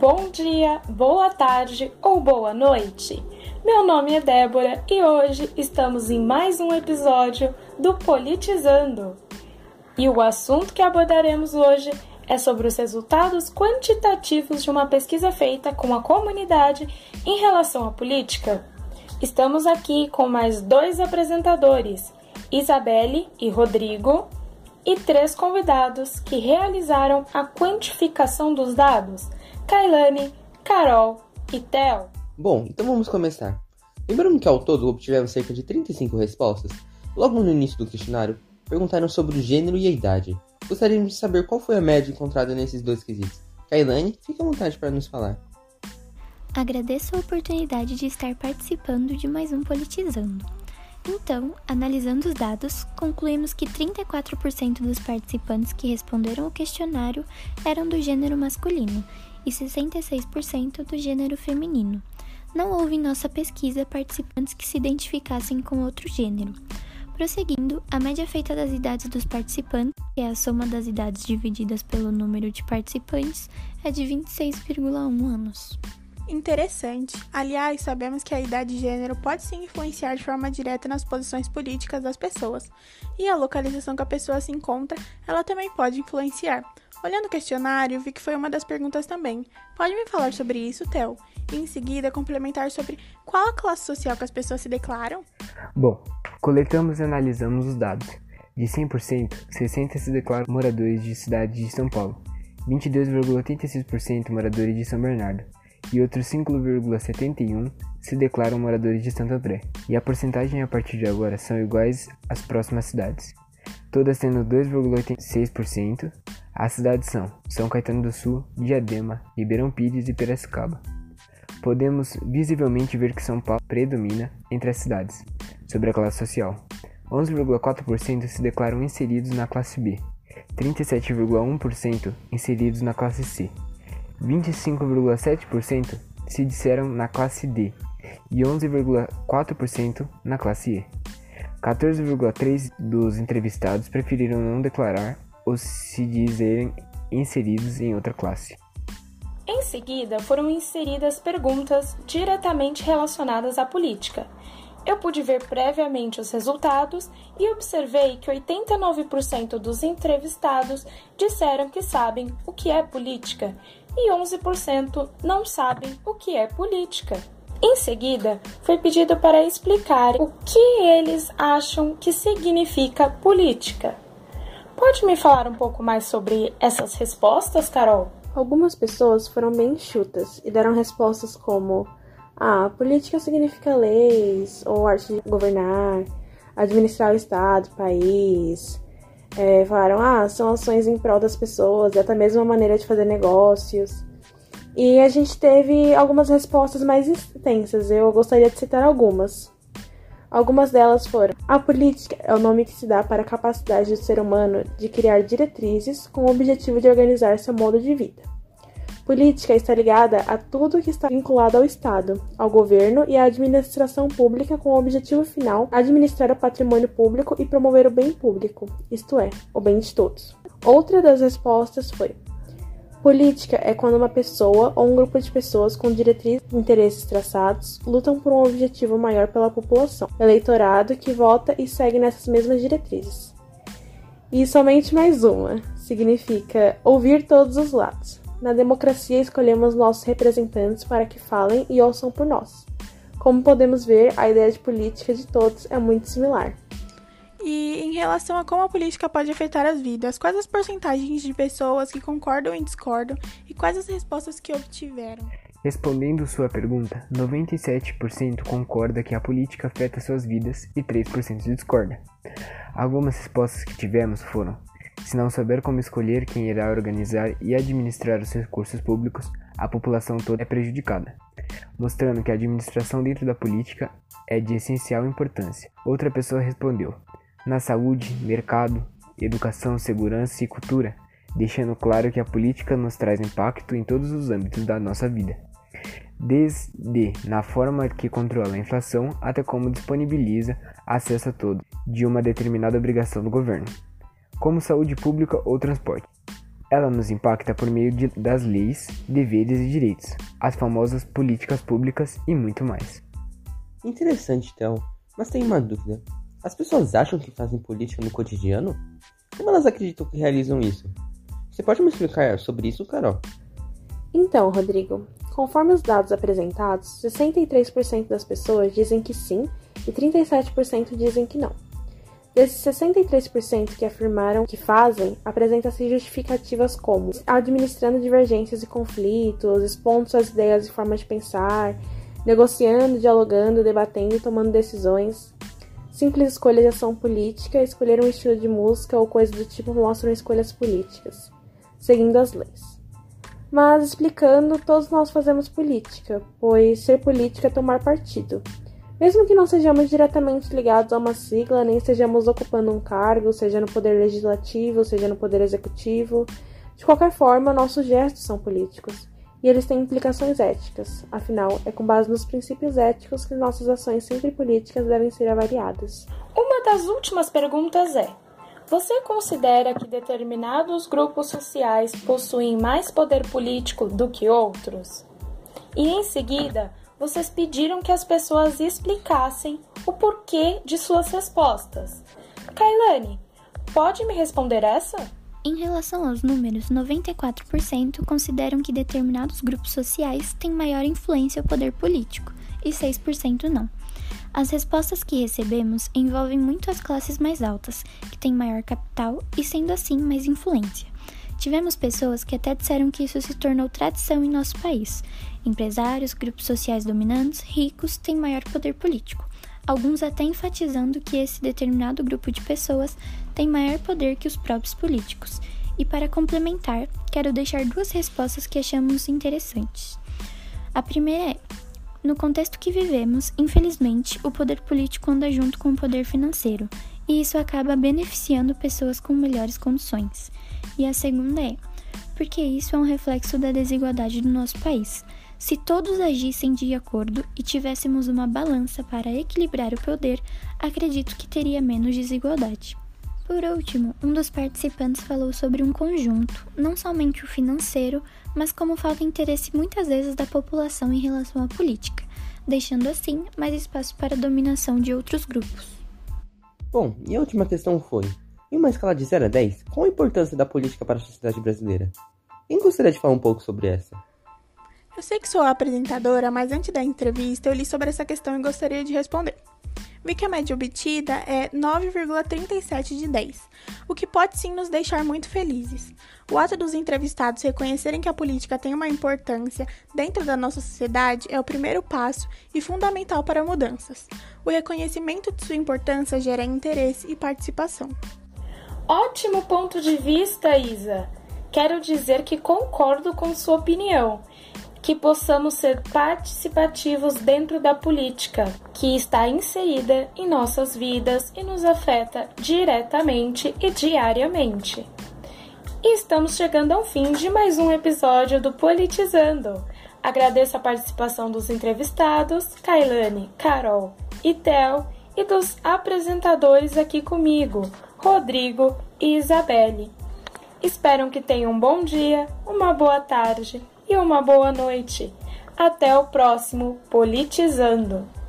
bom dia, boa tarde ou boa noite. Meu nome é Débora e hoje estamos em mais um episódio do Politizando. E o assunto que abordaremos hoje é sobre os resultados quantitativos de uma pesquisa feita com a comunidade em relação à política. Estamos aqui com mais dois apresentadores, Isabelle e Rodrigo, e três convidados que realizaram a quantificação dos dados, Kailane, Carol e Theo. Bom, então vamos começar. Lembrando que ao todo obtivemos cerca de 35 respostas, logo no início do questionário, perguntaram sobre o gênero e a idade. Gostaríamos de saber qual foi a média encontrada nesses dois quesitos. Kailane, fique à vontade para nos falar. Agradeço a oportunidade de estar participando de mais um Politizando. Então, analisando os dados, concluímos que 34% dos participantes que responderam o questionário eram do gênero masculino e 66% do gênero feminino. Não houve em nossa pesquisa participantes que se identificassem com outro gênero. Prosseguindo, a média feita das idades dos participantes, que é a soma das idades divididas pelo número de participantes, é de 26,1 anos. Interessante. Aliás, sabemos que a idade e gênero pode sim influenciar de forma direta nas posições políticas das pessoas, e a localização que a pessoa se encontra, ela também pode influenciar. Olhando o questionário, vi que foi uma das perguntas também. Pode me falar sobre isso, Theo? E em seguida complementar sobre qual a classe social que as pessoas se declaram? Bom, coletamos e analisamos os dados. De 100%, 60 se declaram moradores de cidade de São Paulo, 22,86% moradores de São Bernardo, e outros 5,71 se declaram moradores de Santo André, e a porcentagem a partir de agora são iguais às próximas cidades, todas tendo 2,86%. As cidades são São Caetano do Sul, Diadema, Ribeirão Pires e Piracicaba. Podemos visivelmente ver que São Paulo predomina entre as cidades sobre a classe social. 11,4% se declaram inseridos na classe B, 37,1% inseridos na classe C, 25,7% se disseram na classe D e 11,4% na classe E. 14,3% dos entrevistados preferiram não declarar ou se dizerem inseridos em outra classe. Em seguida, foram inseridas perguntas diretamente relacionadas à política. Eu pude ver previamente os resultados e observei que 89% dos entrevistados disseram que sabem o que é política e 11% não sabem o que é política. Em seguida, foi pedido para explicar o que eles acham que significa política. Pode me falar um pouco mais sobre essas respostas, Carol? Algumas pessoas foram bem chutas e deram respostas como: ah, política significa leis ou arte de governar, administrar o Estado, o país, é, falaram, ah, são ações em prol das pessoas, é até mesmo uma maneira de fazer negócios. E a gente teve algumas respostas mais extensas, eu gostaria de citar algumas. Algumas delas foram: a política é o nome que se dá para a capacidade do ser humano de criar diretrizes com o objetivo de organizar seu modo de vida. Política está ligada a tudo que está vinculado ao Estado, ao governo e à administração pública com o objetivo final administrar o patrimônio público e promover o bem público, isto é, o bem de todos. Outra das respostas foi: Política é quando uma pessoa ou um grupo de pessoas com diretrizes e interesses traçados lutam por um objetivo maior pela população, eleitorado que vota e segue nessas mesmas diretrizes. E somente mais uma significa ouvir todos os lados. Na democracia, escolhemos nossos representantes para que falem e ouçam por nós. Como podemos ver, a ideia de política de todos é muito similar. E em relação a como a política pode afetar as vidas, quais as porcentagens de pessoas que concordam e discordam e quais as respostas que obtiveram? Respondendo sua pergunta, 97% concorda que a política afeta suas vidas e 3% discorda. Algumas respostas que tivemos foram: se não saber como escolher quem irá organizar e administrar os recursos públicos, a população toda é prejudicada, mostrando que a administração dentro da política é de essencial importância. Outra pessoa respondeu: na saúde, mercado, educação, segurança e cultura, deixando claro que a política nos traz impacto em todos os âmbitos da nossa vida, desde na forma que controla a inflação até como disponibiliza acesso a todos de uma determinada obrigação do governo como saúde pública ou transporte. Ela nos impacta por meio de, das leis, deveres e direitos, as famosas políticas públicas e muito mais. Interessante, Théo. Mas tenho uma dúvida. As pessoas acham que fazem política no cotidiano? Como elas acreditam que realizam isso? Você pode me explicar sobre isso, Carol? Então, Rodrigo, conforme os dados apresentados, 63% das pessoas dizem que sim e 37% dizem que não. Desses 63% que afirmaram que fazem, apresenta-se justificativas como administrando divergências e conflitos, expondo suas ideias e formas de pensar, negociando, dialogando, debatendo e tomando decisões. Simples escolha de ação política, escolher um estilo de música ou coisa do tipo mostram escolhas políticas, seguindo as leis. Mas explicando, todos nós fazemos política, pois ser política é tomar partido. Mesmo que não sejamos diretamente ligados a uma sigla, nem estejamos ocupando um cargo, seja no poder legislativo, seja no poder executivo, de qualquer forma, nossos gestos são políticos. E eles têm implicações éticas. Afinal, é com base nos princípios éticos que nossas ações sempre políticas devem ser avaliadas. Uma das últimas perguntas é: você considera que determinados grupos sociais possuem mais poder político do que outros? E em seguida, vocês pediram que as pessoas explicassem o porquê de suas respostas. Kailane, pode me responder essa? Em relação aos números, 94% consideram que determinados grupos sociais têm maior influência ao poder político e 6% não. As respostas que recebemos envolvem muito as classes mais altas, que têm maior capital e, sendo assim, mais influência. Tivemos pessoas que até disseram que isso se tornou tradição em nosso país. Empresários, grupos sociais dominantes, ricos têm maior poder político. Alguns até enfatizando que esse determinado grupo de pessoas tem maior poder que os próprios políticos. E para complementar, quero deixar duas respostas que achamos interessantes. A primeira é: no contexto que vivemos, infelizmente, o poder político anda junto com o poder financeiro, e isso acaba beneficiando pessoas com melhores condições. E a segunda é: porque isso é um reflexo da desigualdade do nosso país. Se todos agissem de acordo e tivéssemos uma balança para equilibrar o poder, acredito que teria menos desigualdade. Por último, um dos participantes falou sobre um conjunto, não somente o financeiro, mas como falta interesse muitas vezes da população em relação à política, deixando assim mais espaço para a dominação de outros grupos. Bom, e a última questão foi: em uma escala de 0 a 10, qual a importância da política para a sociedade brasileira? Quem gostaria de falar um pouco sobre essa? Eu sei que sou a apresentadora, mas antes da entrevista eu li sobre essa questão e gostaria de responder. Vi que a média obtida é 9,37 de 10, o que pode sim nos deixar muito felizes. O ato dos entrevistados reconhecerem que a política tem uma importância dentro da nossa sociedade é o primeiro passo e fundamental para mudanças. O reconhecimento de sua importância gera interesse e participação. Ótimo ponto de vista, Isa. Quero dizer que concordo com sua opinião que possamos ser participativos dentro da política, que está inserida em nossas vidas e nos afeta diretamente e diariamente. E estamos chegando ao fim de mais um episódio do Politizando. Agradeço a participação dos entrevistados, Kailane, Carol e Tel, e dos apresentadores aqui comigo, Rodrigo e Isabelle. Espero que tenham um bom dia, uma boa tarde e uma boa noite. Até o próximo Politizando!